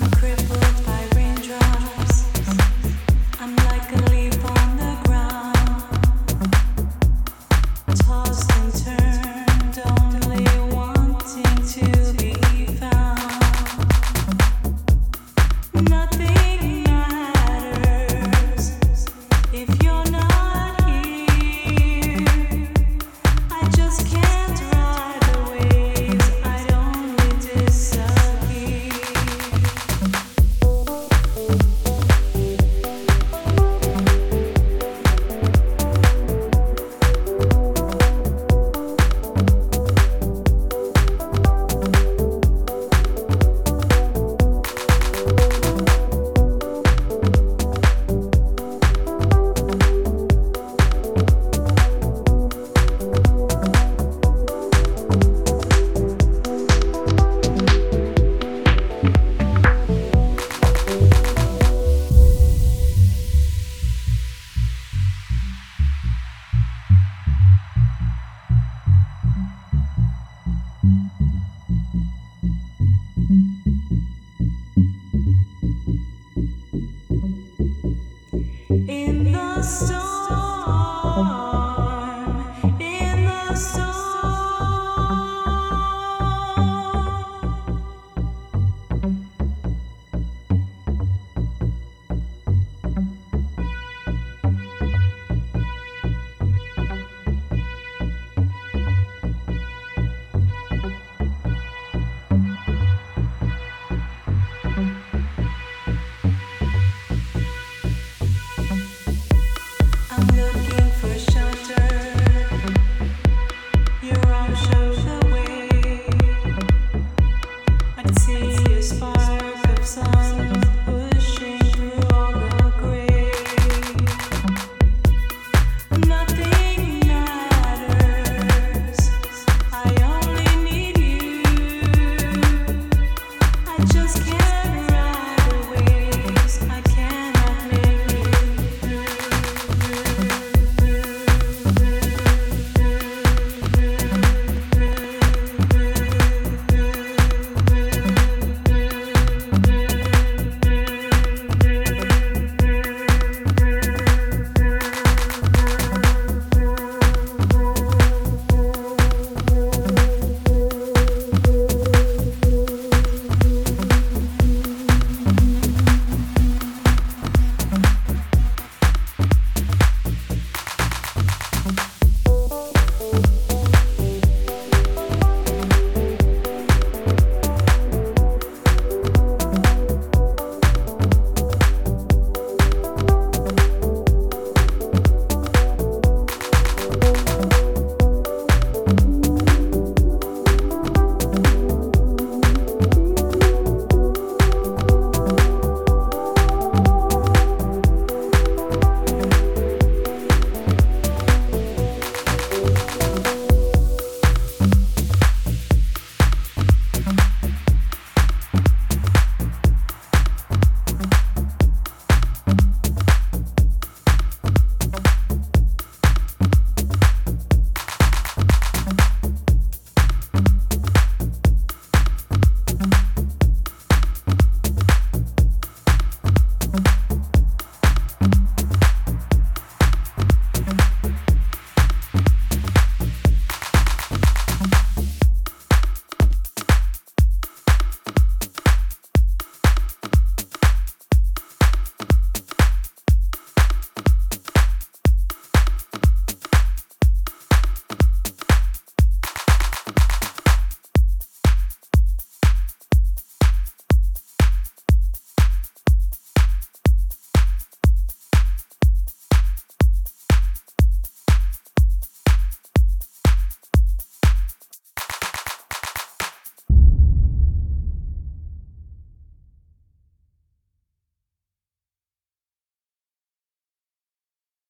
I'm crippled.